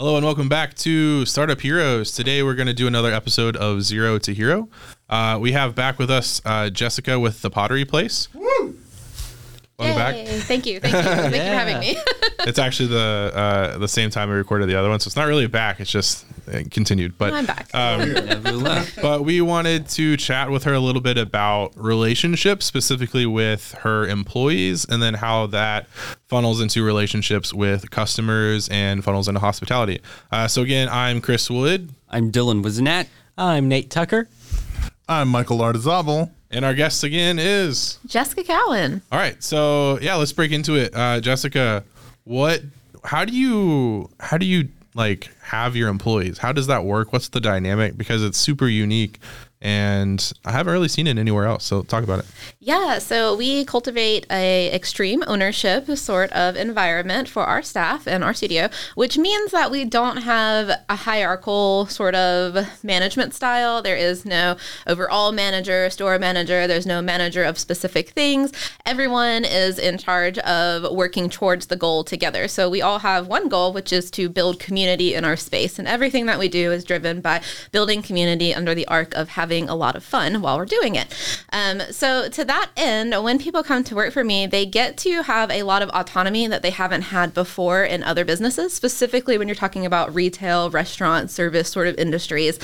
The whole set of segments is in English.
Hello and welcome back to Startup Heroes. Today we're going to do another episode of Zero to Hero. Uh, we have back with us uh, Jessica with the Pottery Place. Woo! Welcome back. Yay. Thank you. Thank you. Thank you for having me. It's actually the uh, the same time we recorded the other one, so it's not really back. It's just it continued. But I'm back. Um, but we wanted to chat with her a little bit about relationships, specifically with her employees, and then how that funnels into relationships with customers and funnels into hospitality. Uh, so again, I'm Chris Wood, I'm Dylan Wiznat. I'm Nate Tucker. I'm Michael Lardizabal. And our guest again is. Jessica Cowan. All right, so yeah, let's break into it. Uh, Jessica, what? How do you? How do you like have your employees? How does that work? What's the dynamic? Because it's super unique, and I haven't really seen it anywhere else. So talk about it. Yeah, so we cultivate a extreme ownership sort of environment for our staff and our studio, which means that we don't have a hierarchical sort of management style. There is no overall manager, store manager, there's no manager of specific things. Everyone is in charge of working towards the goal together. So we all have one goal, which is to build community in our space. And everything that we do is driven by building community under the arc of having a lot of fun while we're doing it. Um, so, to that end, when people come to work for me, they get to have a lot of autonomy that they haven't had before in other businesses, specifically when you're talking about retail, restaurant, service sort of industries.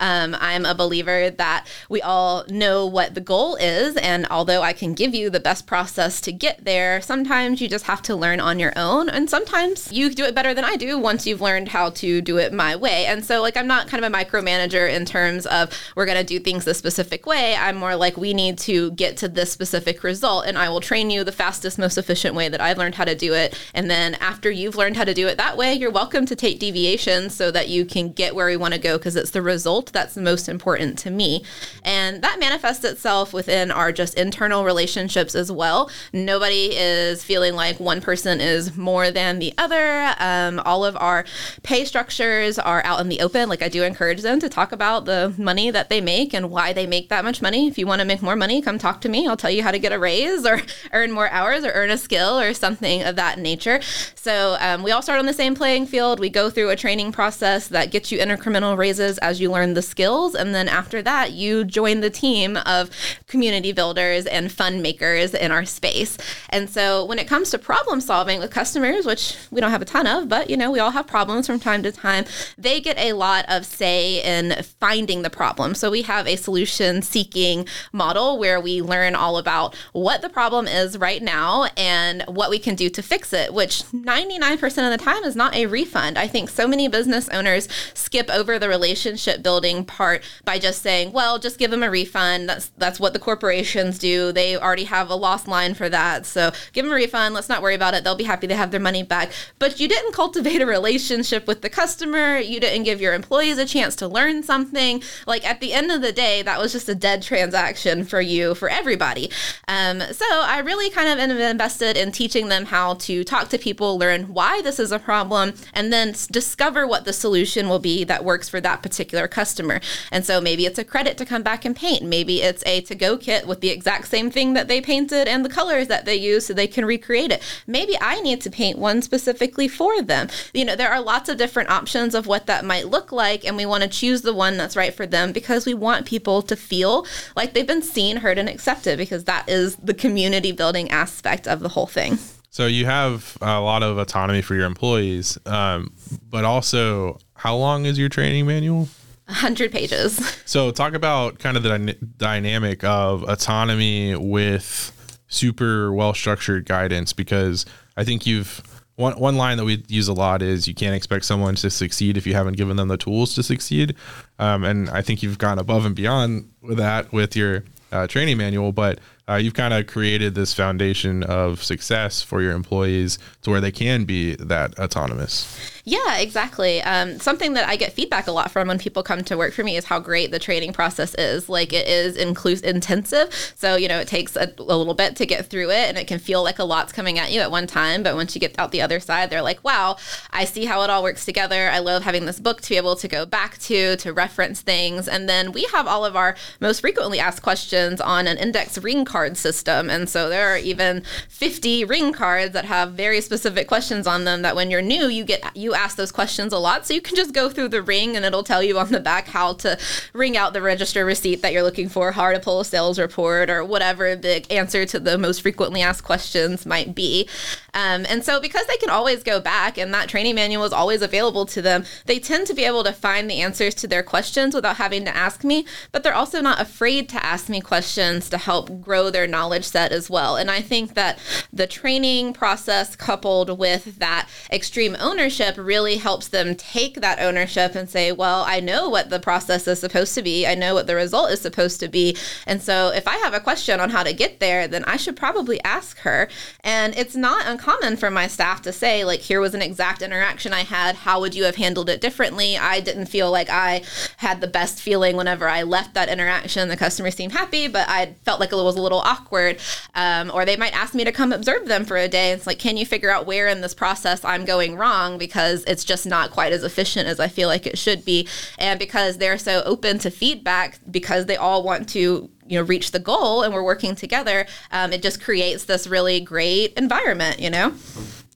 Um, I'm a believer that we all know what the goal is. And although I can give you the best process to get there, sometimes you just have to learn on your own. And sometimes you do it better than I do once you've learned how to do it my way. And so, like, I'm not kind of a micromanager in terms of we're going to do things a specific way. I'm more like, we need to get to this specific result, and I will train you the fastest, most efficient way that I've learned how to do it. And then after you've learned how to do it that way, you're welcome to take deviations so that you can get where we want to go because it's the result that's most important to me. And that manifests itself within our just internal relationships as well. Nobody is feeling like one person is more than the other. Um, all of our pay structures are out in the open. Like I do encourage them to talk about the money that they make and why they make that much money. If you want to make more money, come talk to me. I'll tell you how to get a raise or earn more hours or earn a skill or something of that nature. So um, we all start on the same playing field. We go through a training process that gets you incremental raises as you learn the skills. And then after that, you join the team of community builders and fun makers in our space. And so when it comes to problem solving with customers, which we don't have a ton of, but you know, we all have problems from time to time, they get a lot of say in finding the problem. So we have a solution seeking model where we learn all about what the problem is right now and what we can do to fix it, which 99% of the time is not a refund. I think so many business owners skip over the relationship building part by just saying, well, just give them a refund. That's that's what the corporations do. They already have a loss line for that. So give them a refund. Let's not worry about it. They'll be happy to have their money back. But you didn't cultivate a relationship with the customer. You didn't give your employees a chance to learn something. Like at the end of the day, that was just a dead transaction for you, for everybody. Um, so I really kind of invested in teaching them how to talk to people, learn why this is a problem, and then discover what the solution will be that works for that particular customer. And so maybe it's a credit to come back and paint. Maybe it's a to go kit with the exact same thing that they painted and the colors that they use so they can recreate it. Maybe I need to paint one specifically for them. You know, there are lots of different options of what that might look like, and we want to choose the one that's right for them because we want people to feel like they've been seen, heard, and accepted because that is the community building aspect of the whole thing. So you have a lot of autonomy for your employees, um, but also how long is your training manual? 100 pages. So talk about kind of the dyna- dynamic of autonomy with super well structured guidance because I think you've one one line that we use a lot is you can't expect someone to succeed if you haven't given them the tools to succeed, um, and I think you've gone above and beyond with that with your uh, training manual, but uh, you've kind of created this foundation of success for your employees to where they can be that autonomous. Yeah, exactly. Um, something that I get feedback a lot from when people come to work for me is how great the training process is. Like it is inclusive, intensive. So you know, it takes a, a little bit to get through it, and it can feel like a lot's coming at you at one time. But once you get out the other side, they're like, "Wow, I see how it all works together. I love having this book to be able to go back to to reference things." And then we have all of our most frequently asked questions on an index ring card card system. And so there are even 50 ring cards that have very specific questions on them that when you're new, you get you ask those questions a lot. So you can just go through the ring and it'll tell you on the back how to ring out the register receipt that you're looking for, how to pull a sales report or whatever the answer to the most frequently asked questions might be. Um, and so because they can always go back and that training manual is always available to them, they tend to be able to find the answers to their questions without having to ask me, but they're also not afraid to ask me questions to help grow their knowledge set as well. And I think that the training process coupled with that extreme ownership really helps them take that ownership and say, well, I know what the process is supposed to be. I know what the result is supposed to be. And so if I have a question on how to get there, then I should probably ask her. And it's not uncommon for my staff to say, like, here was an exact interaction I had. How would you have handled it differently? I didn't feel like I had the best feeling whenever I left that interaction. The customer seemed happy, but I felt like it was a little awkward. Um, or they might ask me to come observe them for a day. It's like, can you figure out where in this process I'm going wrong because it's just not quite as efficient as I feel like it should be, and because they're so open to feedback because they all want to you know reach the goal and we're working together um, it just creates this really great environment you know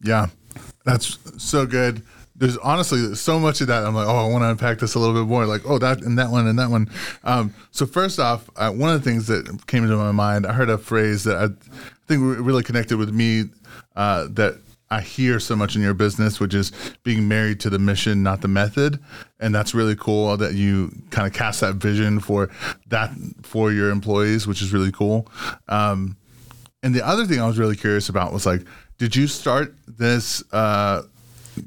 Yeah, that's so good. There's honestly so much of that. I'm like, oh, I want to unpack this a little bit more. Like, oh, that and that one and that one. Um, so first off, uh, one of the things that came into my mind, I heard a phrase that I think really connected with me uh, that I hear so much in your business, which is being married to the mission, not the method. And that's really cool that you kind of cast that vision for that for your employees, which is really cool. Um, and the other thing I was really curious about was like, did you start this uh,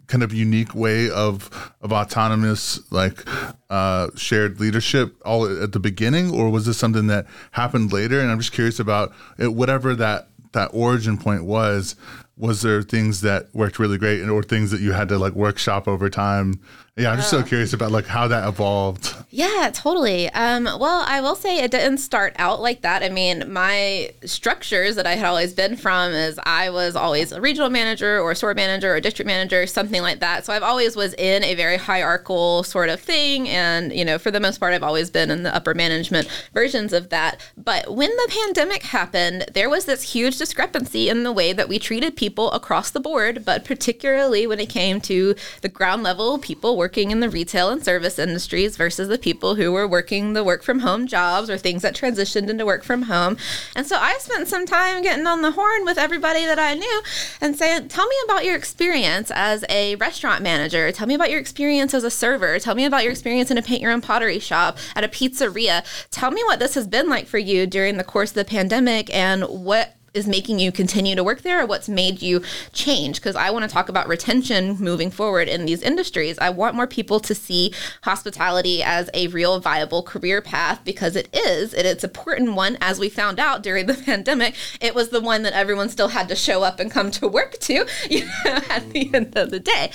kind of unique way of of autonomous like uh, shared leadership all at the beginning, or was this something that happened later? And I'm just curious about it, whatever that that origin point was. Was there things that worked really great, and or things that you had to like workshop over time? Yeah, I'm just so curious about like how that evolved. Yeah, totally. Um, well, I will say it didn't start out like that. I mean, my structures that I had always been from is I was always a regional manager or store manager or district manager, something like that. So I've always was in a very hierarchical sort of thing, and you know, for the most part, I've always been in the upper management versions of that. But when the pandemic happened, there was this huge discrepancy in the way that we treated people across the board, but particularly when it came to the ground level people working working in the retail and service industries versus the people who were working the work from home jobs or things that transitioned into work from home. And so I spent some time getting on the horn with everybody that I knew and saying, Tell me about your experience as a restaurant manager. Tell me about your experience as a server. Tell me about your experience in a paint your own pottery shop, at a pizzeria. Tell me what this has been like for you during the course of the pandemic and what is making you continue to work there or what's made you change because I want to talk about retention moving forward in these industries. I want more people to see hospitality as a real viable career path because it is. It, it's an important one as we found out during the pandemic. It was the one that everyone still had to show up and come to work to, you know, at the end of the day.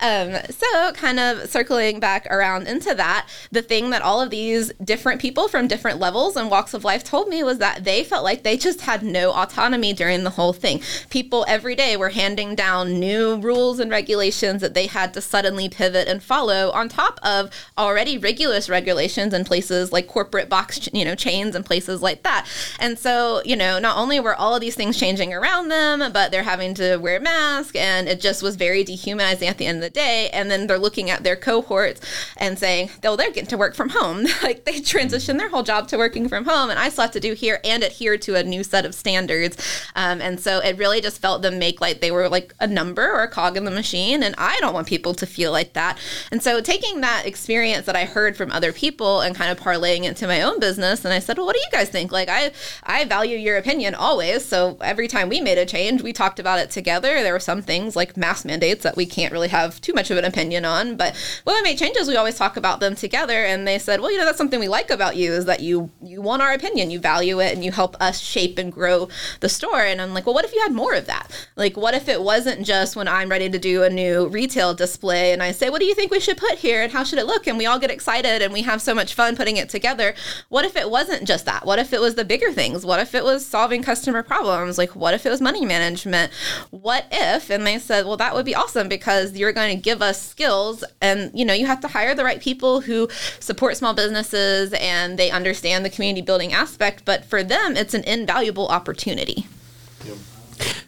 Um, so kind of circling back around into that, the thing that all of these different people from different levels and walks of life told me was that they felt like they just had no autonomy during the whole thing. People every day were handing down new rules and regulations that they had to suddenly pivot and follow on top of already rigorous regulations in places like corporate box, you know, chains and places like that. And so, you know, not only were all of these things changing around them, but they're having to wear masks and it just was very dehumanizing at the end of the day. And then they're looking at their cohorts and saying, oh, they're getting to work from home. like they transitioned their whole job to working from home and I still have to do here and adhere to a new set of standards standards. Um, and so it really just felt them make like they were like a number or a cog in the machine. And I don't want people to feel like that. And so taking that experience that I heard from other people and kind of parlaying it to my own business, and I said, well, what do you guys think? Like I, I value your opinion always. So every time we made a change, we talked about it together. There were some things like mask mandates that we can't really have too much of an opinion on. But when we made changes, we always talk about them together. And they said, well, you know, that's something we like about you is that you you want our opinion, you value it, and you help us shape and grow the store. And I'm like, well, what if you had more of that? Like, what if it wasn't just when I'm ready to do a new retail display and I say, what do you think we should put here and how should it look? And we all get excited and we have so much fun putting it together. What if it wasn't just that? What if it was the bigger things? What if it was solving customer problems? Like, what if it was money management? What if? And they said, well, that would be awesome because you're going to give us skills and, you know, you have to hire the right people who support small businesses and they understand the community building aspect. But for them, it's an invaluable opportunity.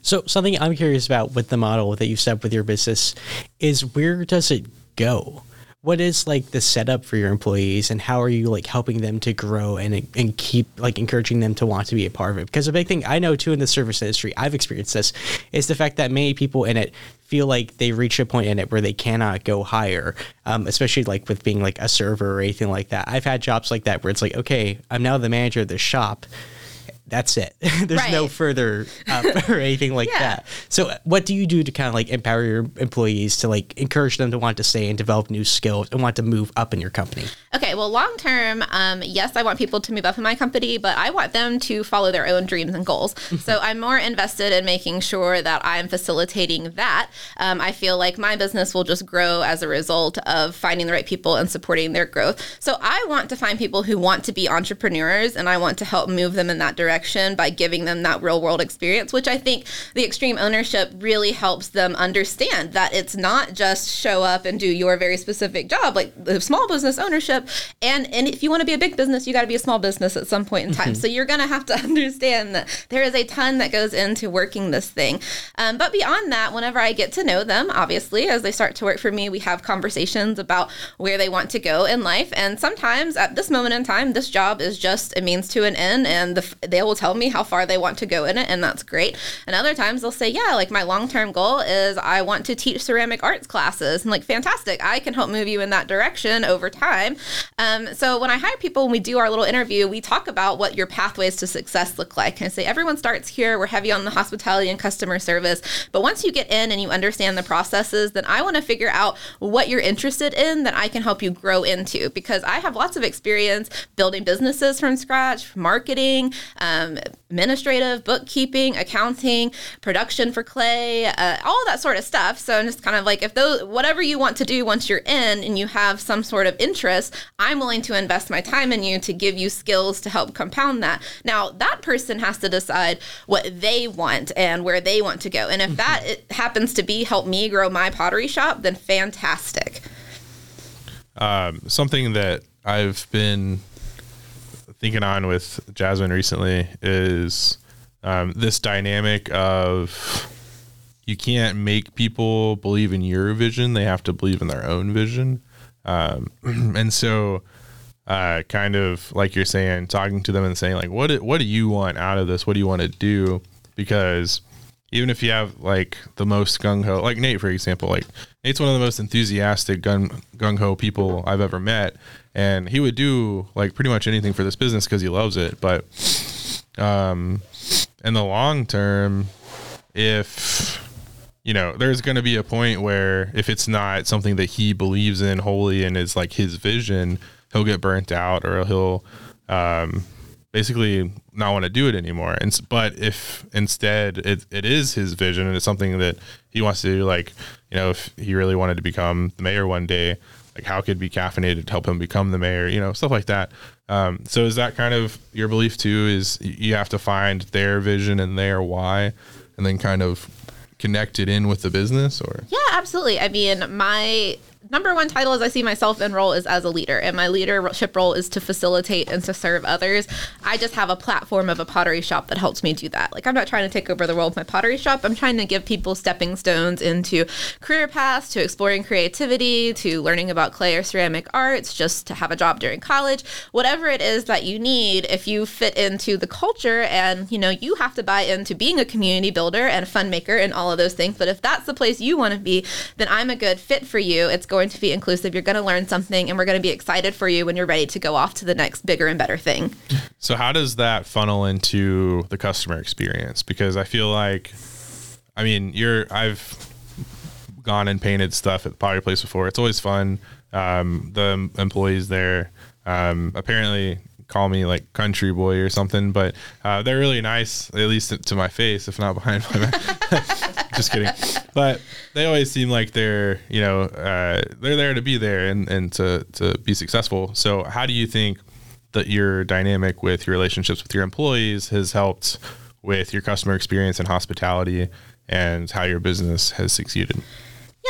So something I'm curious about with the model that you set up with your business is where does it go? What is like the setup for your employees and how are you like helping them to grow and and keep like encouraging them to want to be a part of it? Because a big thing I know too in the service industry, I've experienced this, is the fact that many people in it feel like they reach a point in it where they cannot go higher, um, especially like with being like a server or anything like that. I've had jobs like that where it's like, okay, I'm now the manager of the shop that's it. There's right. no further up or anything like yeah. that. So, what do you do to kind of like empower your employees to like encourage them to want to stay and develop new skills and want to move up in your company? Okay, well, long term, um, yes, I want people to move up in my company, but I want them to follow their own dreams and goals. so, I'm more invested in making sure that I'm facilitating that. Um, I feel like my business will just grow as a result of finding the right people and supporting their growth. So, I want to find people who want to be entrepreneurs and I want to help move them in that direction direction by giving them that real world experience, which I think the extreme ownership really helps them understand that it's not just show up and do your very specific job, like the small business ownership. And, and if you want to be a big business, you got to be a small business at some point in time. Mm-hmm. So you're going to have to understand that there is a ton that goes into working this thing. Um, but beyond that, whenever I get to know them, obviously, as they start to work for me, we have conversations about where they want to go in life. And sometimes at this moment in time, this job is just a means to an end, and the, they'll will tell me how far they want to go in it, and that's great. And other times they'll say, yeah, like my long term goal is I want to teach ceramic arts classes. And like, fantastic, I can help move you in that direction over time. Um, so when I hire people, when we do our little interview, we talk about what your pathways to success look like. And I say, everyone starts here. We're heavy on the hospitality and customer service. But once you get in and you understand the processes, then I want to figure out what you're interested in that I can help you grow into because I have lots of experience building businesses from scratch, marketing, um, um, administrative, bookkeeping, accounting, production for clay, uh, all that sort of stuff. So I'm just kind of like, if those, whatever you want to do once you're in and you have some sort of interest, I'm willing to invest my time in you to give you skills to help compound that. Now, that person has to decide what they want and where they want to go. And if that happens to be help me grow my pottery shop, then fantastic. Um, something that I've been thinking on with Jasmine recently is um, this dynamic of you can't make people believe in your vision; they have to believe in their own vision. Um, and so, uh, kind of like you're saying, talking to them and saying like, what what do you want out of this? What do you want to do? Because even if you have like the most gung ho, like Nate, for example, like Nate's one of the most enthusiastic gun gung ho people I've ever met, and he would do like pretty much anything for this business because he loves it. But um, in the long term, if you know, there's going to be a point where if it's not something that he believes in wholly and is like his vision, he'll get burnt out or he'll um, basically not want to do it anymore. And but if instead it, it is his vision and it's something that he wants to do, like you know, if he really wanted to become the mayor one day, like how could be caffeinated to help him become the mayor, you know, stuff like that. Um, so is that kind of your belief too? Is you have to find their vision and their why, and then kind of connect it in with the business, or yeah, absolutely. I mean, my number one title as I see myself in role is as a leader, and my leadership role is to facilitate and to serve others. I just have a platform of a pottery shop that helps me do that. Like I'm not trying to take over the world of my pottery shop. I'm trying to give people stepping stones into career paths, to exploring creativity, to learning about clay or ceramic arts, just to have a job during college, whatever it is that you need. If you fit into the culture, and you know you have to buy into being a community builder and a fun maker and all of those things. But if that's the place you want to be, then I'm a good fit for you. It's going going to be inclusive. You're going to learn something, and we're going to be excited for you when you're ready to go off to the next bigger and better thing. So, how does that funnel into the customer experience? Because I feel like, I mean, you're, I've gone and painted stuff at the pottery place before. It's always fun. Um, the employees there, um, apparently, call me like country boy or something, but uh, they're really nice, at least to my face, if not behind my back. Just kidding. But they always seem like they're, you know, uh, they're there to be there and, and to, to be successful. So, how do you think that your dynamic with your relationships with your employees has helped with your customer experience and hospitality and how your business has succeeded?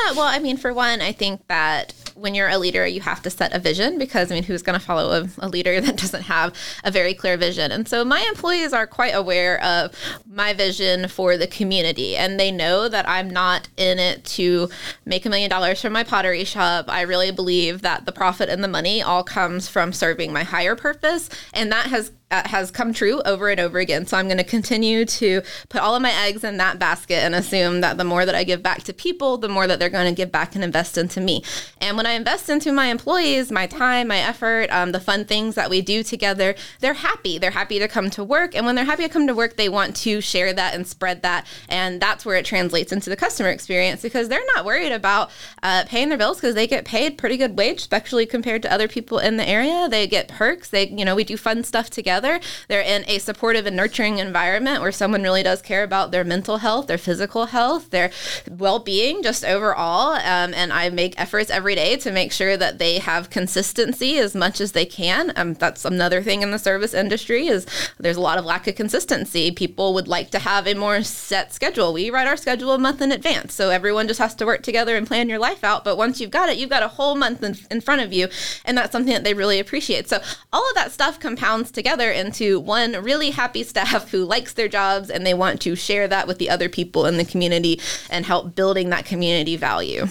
Yeah, well, I mean, for one, I think that when you're a leader, you have to set a vision because, I mean, who's going to follow a, a, leader that doesn't have a very clear vision? And so my employees are quite aware of my vision for the community, and they know that I'm not in it to make a million dollars from my pottery shop. I really believe that the profit and the money all comes from serving my higher purpose, and that has has come true over and over again. So I'm going to continue to put all of my eggs in that basket and assume that the more that I give back to people, the more that they're going to give back and invest into me. And when I invest into my employees, my time, my effort, um, the fun things that we do together, they're happy. They're happy to come to work. And when they're happy to come to work, they want to share that and spread that. And that's where it translates into the customer experience because they're not worried about uh, paying their bills because they get paid pretty good wage, especially compared to other people in the area. They get perks. They, you know, we do fun stuff together together. They're in a supportive and nurturing environment where someone really does care about their mental health, their physical health, their well being, just overall. Um, and I make efforts every day to make sure that they have consistency as much as they can. Um, that's another thing in the service industry is there's a lot of lack of consistency. People would like to have a more set schedule. We write our schedule a month in advance, so everyone just has to work together and plan your life out. But once you've got it, you've got a whole month in, in front of you, and that's something that they really appreciate. So all of that stuff compounds together together into one really happy staff who likes their jobs and they want to share that with the other people in the community and help building that community value.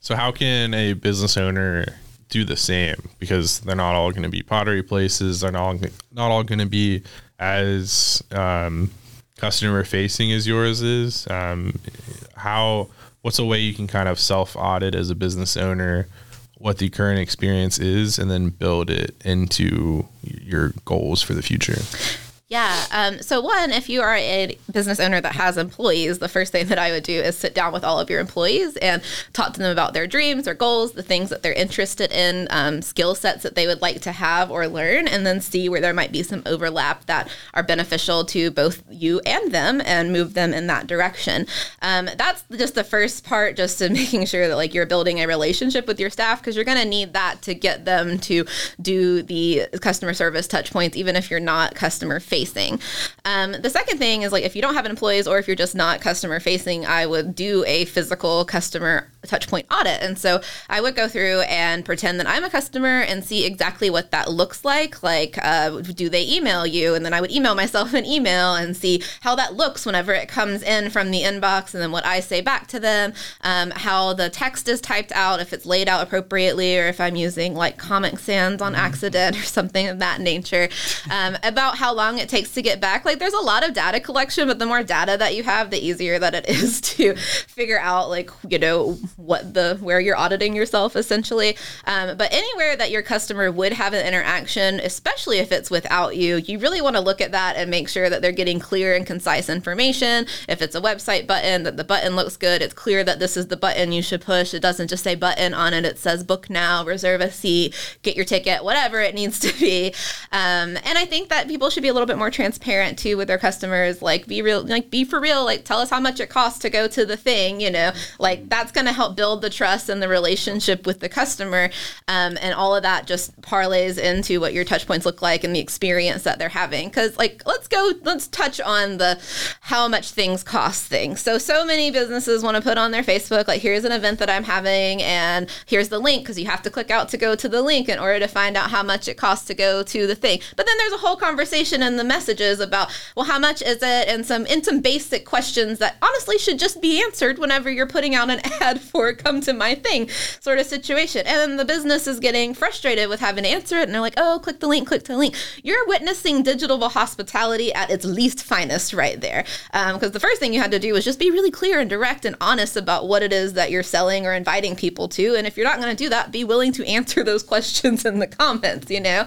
So, how can a business owner do the same? Because they're not all going to be pottery places. They're not not all going to be as um, customer facing as yours is. Um, how? What's a way you can kind of self audit as a business owner what the current experience is and then build it into your goals for the future. Yeah. Um, so, one, if you are a business owner that has employees, the first thing that I would do is sit down with all of your employees and talk to them about their dreams, their goals, the things that they're interested in, um, skill sets that they would like to have or learn, and then see where there might be some overlap that are beneficial to both you and them and move them in that direction. Um, that's just the first part, just to making sure that like you're building a relationship with your staff because you're going to need that to get them to do the customer service touch points, even if you're not customer facing facing. Um, the second thing is like if you don't have employees or if you're just not customer facing, I would do a physical customer touchpoint audit. And so I would go through and pretend that I'm a customer and see exactly what that looks like. Like, uh, do they email you? And then I would email myself an email and see how that looks whenever it comes in from the inbox and then what I say back to them, um, how the text is typed out, if it's laid out appropriately, or if I'm using like Comic Sans on mm-hmm. accident or something of that nature, um, about how long it takes to get back. Like there's a lot of data collection, but the more data that you have, the easier that it is to figure out like, you know, what the where you're auditing yourself essentially. Um, but anywhere that your customer would have an interaction, especially if it's without you, you really want to look at that and make sure that they're getting clear and concise information. If it's a website button, that the button looks good, it's clear that this is the button you should push. It doesn't just say button on it, it says book now, reserve a seat, get your ticket, whatever it needs to be. Um, and I think that people should be a little bit more more transparent too with their customers. Like be real, like be for real. Like tell us how much it costs to go to the thing. You know, like that's going to help build the trust and the relationship with the customer, um, and all of that just parlays into what your touch points look like and the experience that they're having. Because like let's go, let's touch on the how much things cost thing. So so many businesses want to put on their Facebook like here's an event that I'm having and here's the link because you have to click out to go to the link in order to find out how much it costs to go to the thing. But then there's a whole conversation in the messages about, well, how much is it? And some and some basic questions that honestly should just be answered whenever you're putting out an ad for come to my thing sort of situation. And then the business is getting frustrated with having to answer it and they're like, oh, click the link, click the link. You're witnessing digital hospitality at its least finest right there. Because um, the first thing you had to do was just be really clear and direct and honest about what it is that you're selling or inviting people to. And if you're not going to do that, be willing to answer those questions in the comments, you know?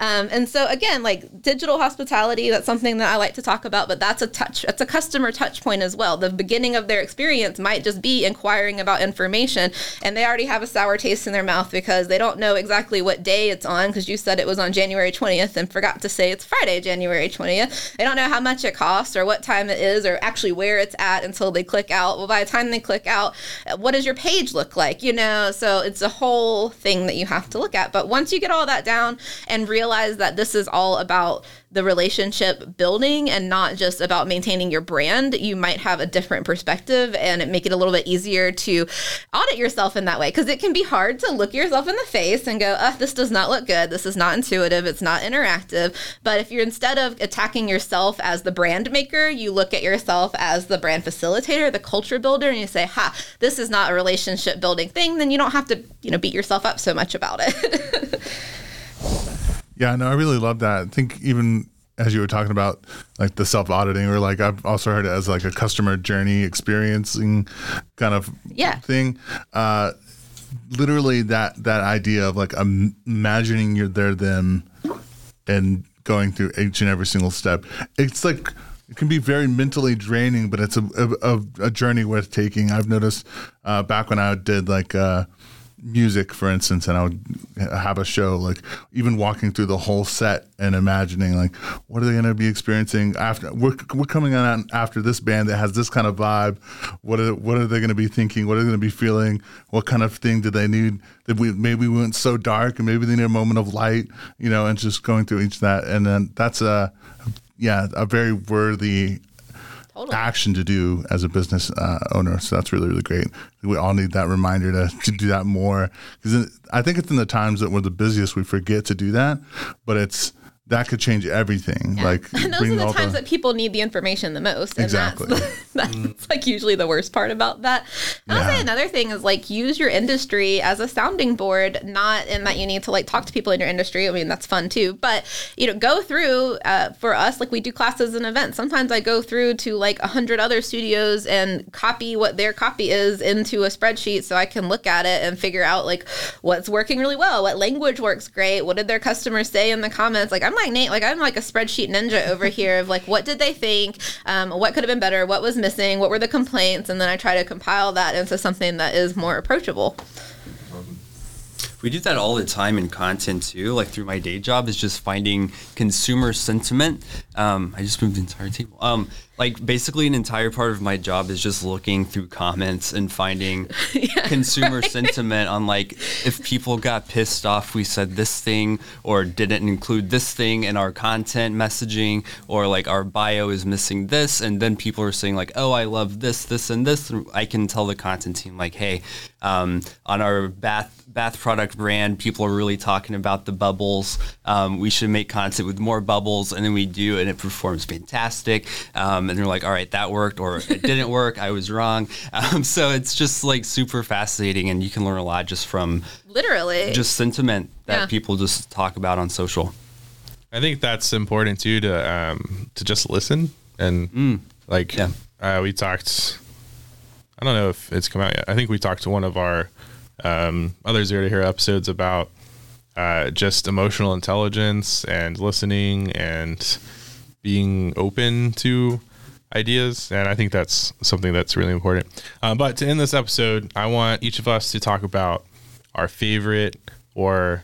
Um, and so again, like digital hospitality hospitality. That's something that I like to talk about, but that's a touch, that's a customer touch point as well. The beginning of their experience might just be inquiring about about information and they already have a sour taste in their mouth because they don't know exactly what day it's on because you said it was on January 20th and forgot to say it's Friday, January 20th. They don't know how much it costs or what time it is or actually where it's at until they click out. Well, by the time they click out, what does your page look like? You know, so it's a whole thing that you have to look at. But once you get all that down and realize that this is all about the relationship building and not just about maintaining your brand, you might have a different perspective and make it a little bit easier to audit yourself in that way because it can be hard to look yourself in the face and go, oh, this does not look good. This is not intuitive. It's not interactive. But if you're instead of attacking yourself as the brand maker, you look at yourself as the brand facilitator, the culture builder, and you say, ha, this is not a relationship building thing, then you don't have to, you know, beat yourself up so much about it. Yeah, no, I really love that. I think even as you were talking about like the self auditing or like I've also heard it as like a customer journey experiencing kind of Yeah. thing. Uh, literally that that idea of like imagining you're there them and going through each and every single step. It's like it can be very mentally draining, but it's a a, a journey worth taking. I've noticed uh, back when I did like. Uh, music for instance and i would have a show like even walking through the whole set and imagining like what are they going to be experiencing after we're, we're coming on after this band that has this kind of vibe. What are what are they going to be thinking? What are they going to be feeling? What kind of thing do they need? That we maybe we went so dark and maybe they need a moment of light you know and just going through each that. And then that's a yeah a very worthy totally. action to do as a business uh, owner. So that's really, really great. We all need that reminder to, to do that more because I think it's in the times that we're the busiest we forget to do that, but it's that could change everything. Like And those are the times that people need the information the most. And Exactly. That's, that's like usually the worst part about that. I'll say another thing is like use your industry as a sounding board, not in that you need to like talk to people in your industry. I mean, that's fun too. But, you know, go through uh, for us, like we do classes and events. Sometimes I go through to like a hundred other studios and copy what their copy is into a spreadsheet so I can look at it and figure out like what's working really well, what language works great, what did their customers say in the comments. Like I'm like Nate, like I'm like a spreadsheet ninja over here of like what did they think, um, what could have been better, what was missing, what were the complaints, and then I try to compile that into something that is more approachable. We do that all the time in content too. Like through my day job is just finding consumer sentiment. Um, I just moved the entire table. Um, like basically an entire part of my job is just looking through comments and finding consumer sentiment on like if people got pissed off we said this thing or didn't include this thing in our content messaging or like our bio is missing this and then people are saying like oh I love this this and this I can tell the content team like hey um, on our bath bath product brand people are really talking about the bubbles um, we should make content with more bubbles and then we do and it performs fantastic um, and they're like all right that worked or it didn't work I was wrong um, so it's just like super fascinating and you can learn a lot just from Literally. just sentiment that Yeah. people just talk about on social I think that's important too to um to just listen and like Yeah. uh, we talked. I don't know if it's come out yet. I think we talked to one of our um, other zero to hero episodes about uh, just emotional intelligence and listening and being open to ideas. And I think that's something that's really important. Um, but to end this episode, I want each of us to talk about our favorite or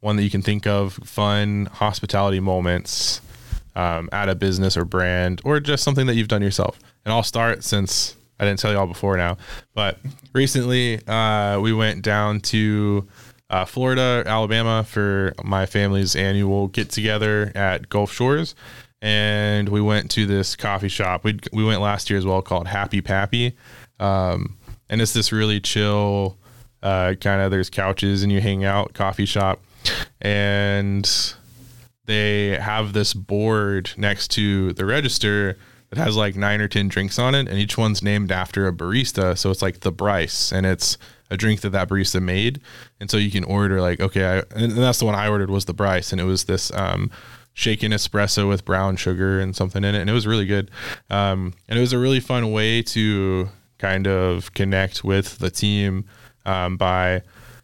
one that you can think of fun hospitality moments um, at a business or brand or just something that you've done yourself and i'll start since i didn't tell you all before now but recently uh, we went down to uh, florida alabama for my family's annual get together at gulf shores. And we went to this coffee shop. We, we went last year as well called happy pappy. Um, and it's this really chill uh, kind of there's couches and you hang out coffee shop. And they have this board next to the register that has like nine or ten drinks on it and each one's named after a barista so it's like the bryce and it's a drink that that barista made and so you can order like okay I, and that's the one i ordered was the bryce and it was this um shaken espresso with brown sugar and something in it and it was really good um and it was a really fun way to kind of connect with the team um, by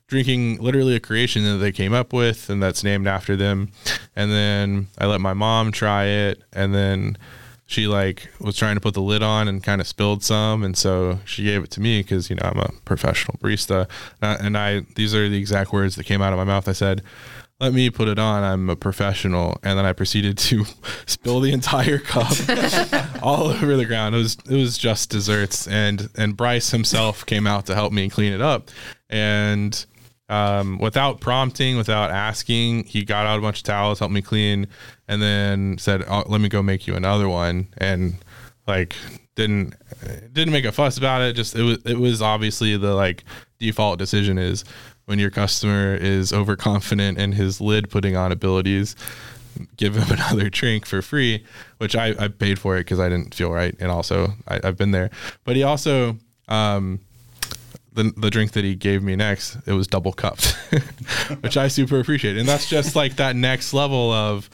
drinking literally a creation that they came up with and that's named after them. And then I let my mom try it. And then she like was trying to put the lid on and kind of spilled some, and so she gave it to me because you know I'm a professional barista, and I these are the exact words that came out of my mouth. I said. Let me put it on. I'm a professional, and then I proceeded to spill the entire cup all over the ground. It was it was just deserts, and and Bryce himself came out to help me clean it up, and um, without prompting, without asking, he got out a bunch of towels, helped me clean, and then said, oh, "Let me go make you another one." And like didn't didn't make a fuss about it. Just it was it was obviously the like default decision is when your customer is overconfident in his lid putting on abilities, give him another drink for free, which I, I paid for it because I didn't feel right, and also I, I've been there. But he also um, the the drink that he gave me next, it was double cupped, which I super appreciate. And that's just like that next level of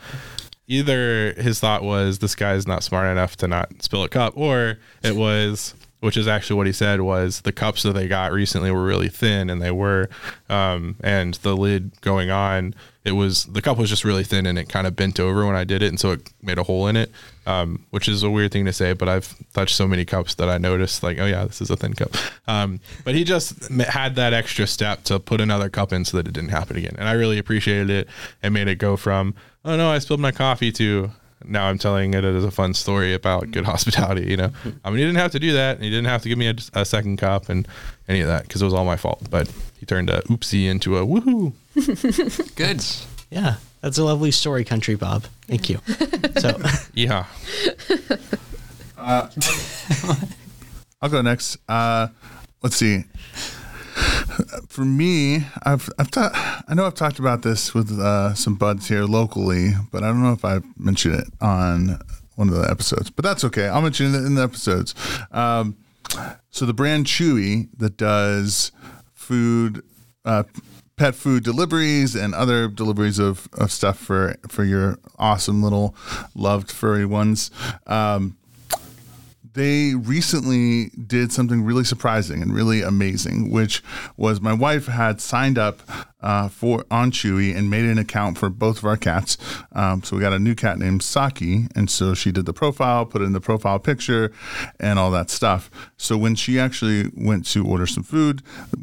either his thought was this guy's not smart enough to not spill a cup, or it was which is actually what he said was the cups that they got recently were really thin and they were um, and the lid going on it was the cup was just really thin and it kind of bent over when i did it and so it made a hole in it um, which is a weird thing to say but i've touched so many cups that i noticed like oh yeah this is a thin cup. Um, but he just had that extra step to put another cup in so that it didn't happen again and i really appreciated it and made it go from oh no i spilled my coffee to now I'm telling it as a fun story about good hospitality. You know, I mean, he didn't have to do that, and he didn't have to give me a, a second cup and any of that because it was all my fault. But he turned a oopsie into a woohoo. Good. Yeah, that's a lovely story, Country Bob. Thank you. So, Yeah, I'll go next. Uh, let's see. For me, I've I've ta- I know I've talked about this with uh, some buds here locally, but I don't know if I mentioned it on one of the episodes. But that's okay. I'll mention it in the episodes. Um, so the brand Chewy that does food, uh, pet food deliveries and other deliveries of, of stuff for for your awesome little loved furry ones. Um, they recently did something really surprising and really amazing, which was my wife had signed up uh, for on Chewy and made an account for both of our cats. Um, so we got a new cat named Saki, and so she did the profile, put in the profile picture, and all that stuff. So when she actually went to order some food,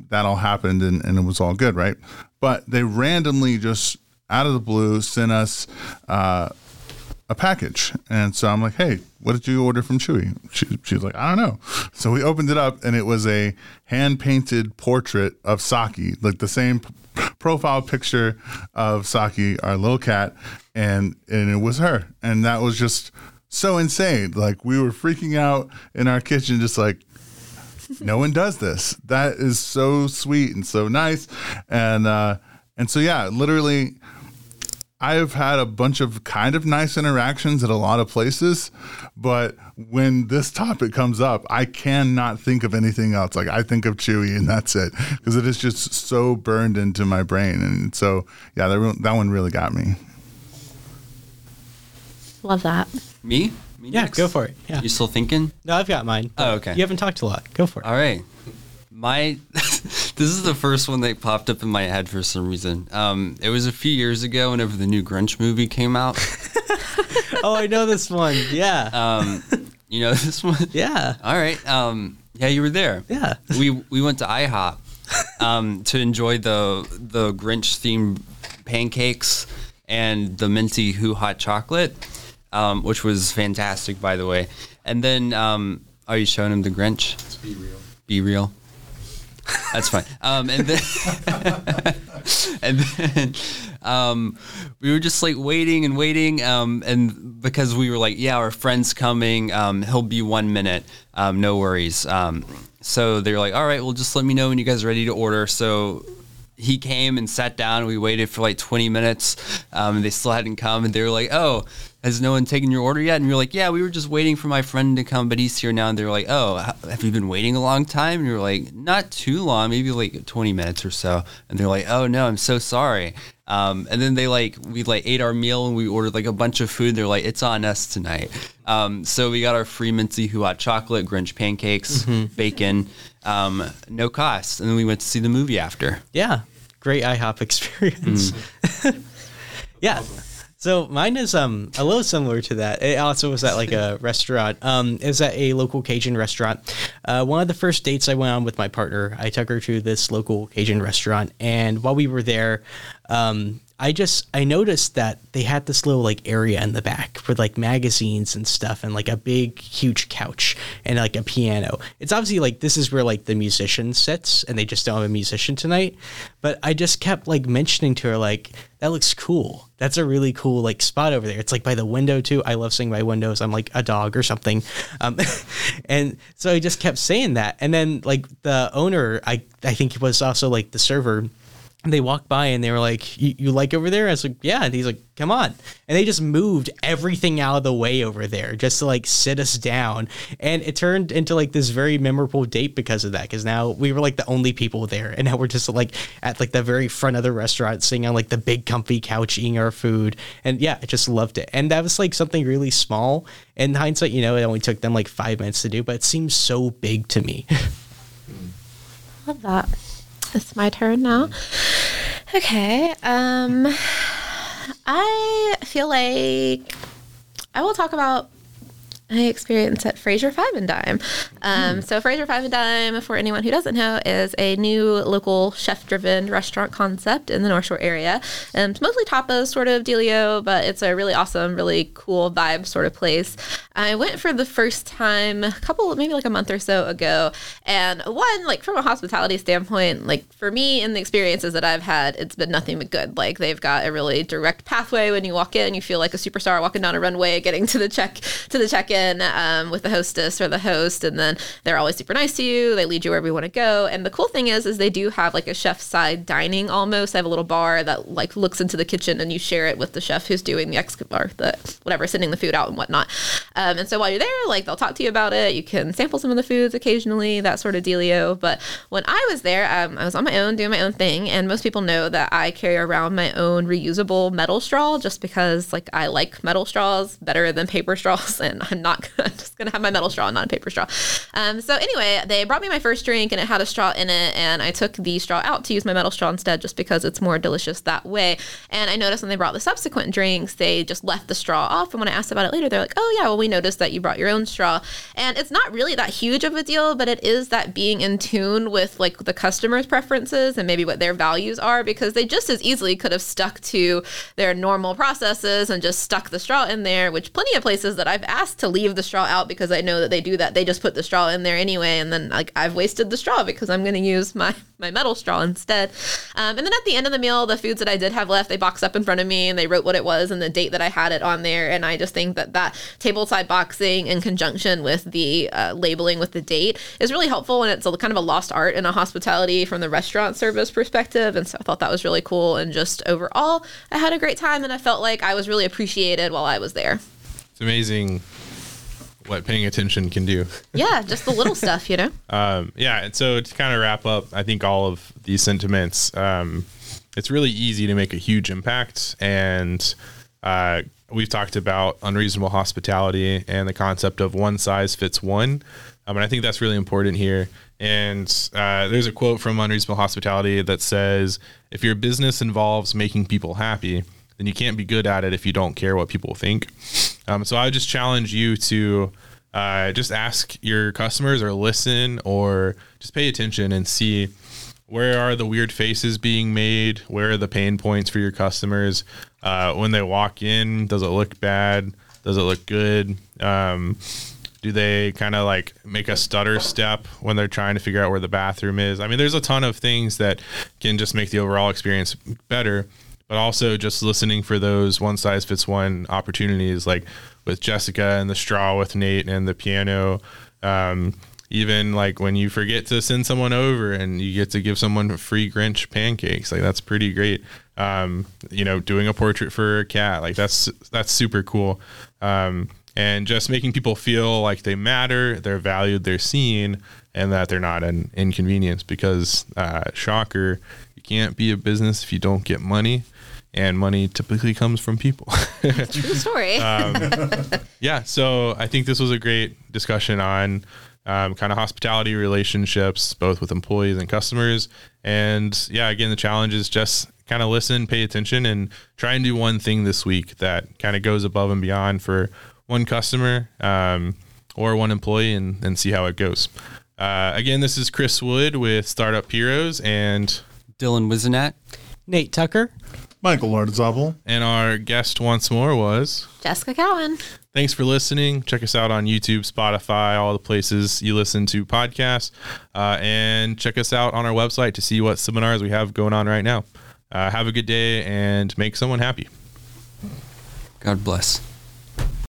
that all happened and, and it was all good, right? But they randomly just out of the blue sent us. Uh, a package. And so I'm like, hey, what did you order from Chewy? She, she was like, I don't know. So we opened it up and it was a hand painted portrait of Saki, like the same p- profile picture of Saki, our little cat. And, and it was her. And that was just so insane. Like we were freaking out in our kitchen, just like, no one does this. That is so sweet and so nice. And, uh, and so, yeah, literally, I've had a bunch of kind of nice interactions at a lot of places, but when this topic comes up, I cannot think of anything else. Like I think of Chewy and that's it because it is just so burned into my brain. And so, yeah, that, re- that one really got me. Love that. Me? Me yeah, next? go for it. Yeah. You still thinking? No, I've got mine. Oh, okay. You haven't talked a lot. Go for it. All right. My this is the first one that popped up in my head for some reason. Um, it was a few years ago whenever the new Grinch movie came out. oh, I know this one. Yeah. Um, you know this one? yeah. All right. Um, yeah, you were there. Yeah. we we went to IHOP um, to enjoy the the Grinch themed pancakes and the minty Who hot chocolate, um, which was fantastic, by the way. And then, um, are you showing him the Grinch? be real. Be real. That's fine. Um, and then, and then, um, we were just like waiting and waiting. Um, and because we were like, yeah, our friend's coming. Um, he'll be one minute. Um, no worries. Um, so they're like, all right, well, just let me know when you guys are ready to order. So he came and sat down. We waited for like 20 minutes. Um, and they still hadn't come. And they were like, oh, has no one taken your order yet? And you're like, yeah, we were just waiting for my friend to come, but he's here now. And they're like, oh, have you been waiting a long time? And you're like, not too long, maybe like 20 minutes or so. And they're like, oh, no, I'm so sorry. Um, and then they like, we like ate our meal and we ordered like a bunch of food. They're like, it's on us tonight. Um, so we got our free minty Who hot chocolate, Grinch pancakes, bacon, um, no cost. And then we went to see the movie after. Yeah. Great IHOP experience. Mm. yeah. So mine is um a little similar to that. It also was at like a restaurant. Um, it was at a local Cajun restaurant. Uh, one of the first dates I went on with my partner, I took her to this local Cajun restaurant, and while we were there, um, I just I noticed that they had this little like area in the back for like magazines and stuff and like a big huge couch and like a piano. It's obviously like this is where like the musician sits and they just don't have a musician tonight. But I just kept like mentioning to her like that looks cool. That's a really cool like spot over there. It's like by the window too. I love sitting by windows. I'm like a dog or something. Um, and so I just kept saying that. And then like the owner, I I think was also like the server they walked by and they were like, "You like over there?" I was like, "Yeah." And he's like, "Come on!" And they just moved everything out of the way over there just to like sit us down. And it turned into like this very memorable date because of that. Because now we were like the only people there, and now we're just like at like the very front of the restaurant, sitting on like the big comfy couch, eating our food. And yeah, I just loved it. And that was like something really small. In hindsight, you know, it only took them like five minutes to do, but it seems so big to me. Love that. It's my turn now. Okay. Um, I feel like I will talk about my experience at Fraser Five and Dime. Um, So Fraser Five and Dime, for anyone who doesn't know, is a new local chef-driven restaurant concept in the North Shore area. And it's mostly tapas sort of dealio, but it's a really awesome, really cool vibe sort of place. I went for the first time a couple, maybe like a month or so ago. And one, like from a hospitality standpoint, like for me and the experiences that I've had, it's been nothing but good. Like they've got a really direct pathway when you walk in. You feel like a superstar walking down a runway, getting to the check to the check-in um, with the hostess or the host, and then they're always super nice to you. They lead you wherever you want to go. And the cool thing is, is they do have like a chef side dining almost. They have a little bar that like looks into the kitchen, and you share it with the chef who's doing the ex or the whatever, sending the food out and whatnot. Um, and so while you're there, like they'll talk to you about it. You can sample some of the foods occasionally, that sort of dealio. But when I was there, um, I was on my own doing my own thing, and most people know that I carry around my own reusable metal straw just because like I like metal straws better than paper straws, and I'm not I'm just gonna have my metal straw, not a paper straw. Um, so anyway, they brought me my first drink, and it had a straw in it, and I took the straw out to use my metal straw instead, just because it's more delicious that way. And I noticed when they brought the subsequent drinks, they just left the straw off, and when I asked about it later, they're like, "Oh yeah, well we noticed that you brought your own straw," and it's not really that huge of a deal, but it is that being in tune with like the customer's preferences and maybe what their values are, because they just as easily could have stuck to their normal processes and just stuck the straw in there, which plenty of places that I've asked to leave the straw out because I know that they do that. They just put the straw in there anyway, and then like I've wasted the straw because I'm going to use my my metal straw instead. Um, and then at the end of the meal, the foods that I did have left, they boxed up in front of me and they wrote what it was and the date that I had it on there. And I just think that that tableside boxing in conjunction with the uh, labeling with the date is really helpful, and it's a, kind of a lost art in a hospitality from the restaurant service perspective. And so I thought that was really cool. And just overall, I had a great time, and I felt like I was really appreciated while I was there. It's amazing what paying attention can do. Yeah, just the little stuff, you know. Um, yeah, and so to kind of wrap up, I think all of these sentiments, um, it's really easy to make a huge impact, and uh, we've talked about unreasonable hospitality and the concept of one size fits one, um, and I think that's really important here. And uh, there's a quote from Unreasonable Hospitality that says, "If your business involves making people happy." Then you can't be good at it if you don't care what people think. Um, so I would just challenge you to uh, just ask your customers or listen or just pay attention and see where are the weird faces being made? Where are the pain points for your customers? Uh, when they walk in does it look bad? Does it look good? Um, do they kind of like make a stutter step when they're trying to figure out where the bathroom is? I mean there's a ton of things that can just make the overall experience better but also just listening for those one size fits one opportunities like with Jessica and the straw with Nate and the piano. Um, even like when you forget to send someone over and you get to give someone free Grinch pancakes, like that's pretty great. Um, you know, doing a portrait for a cat, like that's that's super cool. Um, and just making people feel like they matter, they're valued, they're seen, and that they're not an inconvenience. Because uh, shocker, you can't be a business if you don't get money and money typically comes from people. True story. um, yeah, so I think this was a great discussion on um, kind of hospitality relationships, both with employees and customers. And yeah, again, the challenge is just kind of listen, pay attention, and try and do one thing this week that kind of goes above and beyond for one customer um, or one employee and, and see how it goes. Uh, again, this is Chris Wood with Startup Heroes and Dylan Wizenat. Nate Tucker. Michael Lardizopoulos. and our guest once more was Jessica Cowan. Thanks for listening. Check us out on YouTube, Spotify, all the places you listen to podcasts, uh, and check us out on our website to see what seminars we have going on right now. Uh, have a good day and make someone happy. God bless.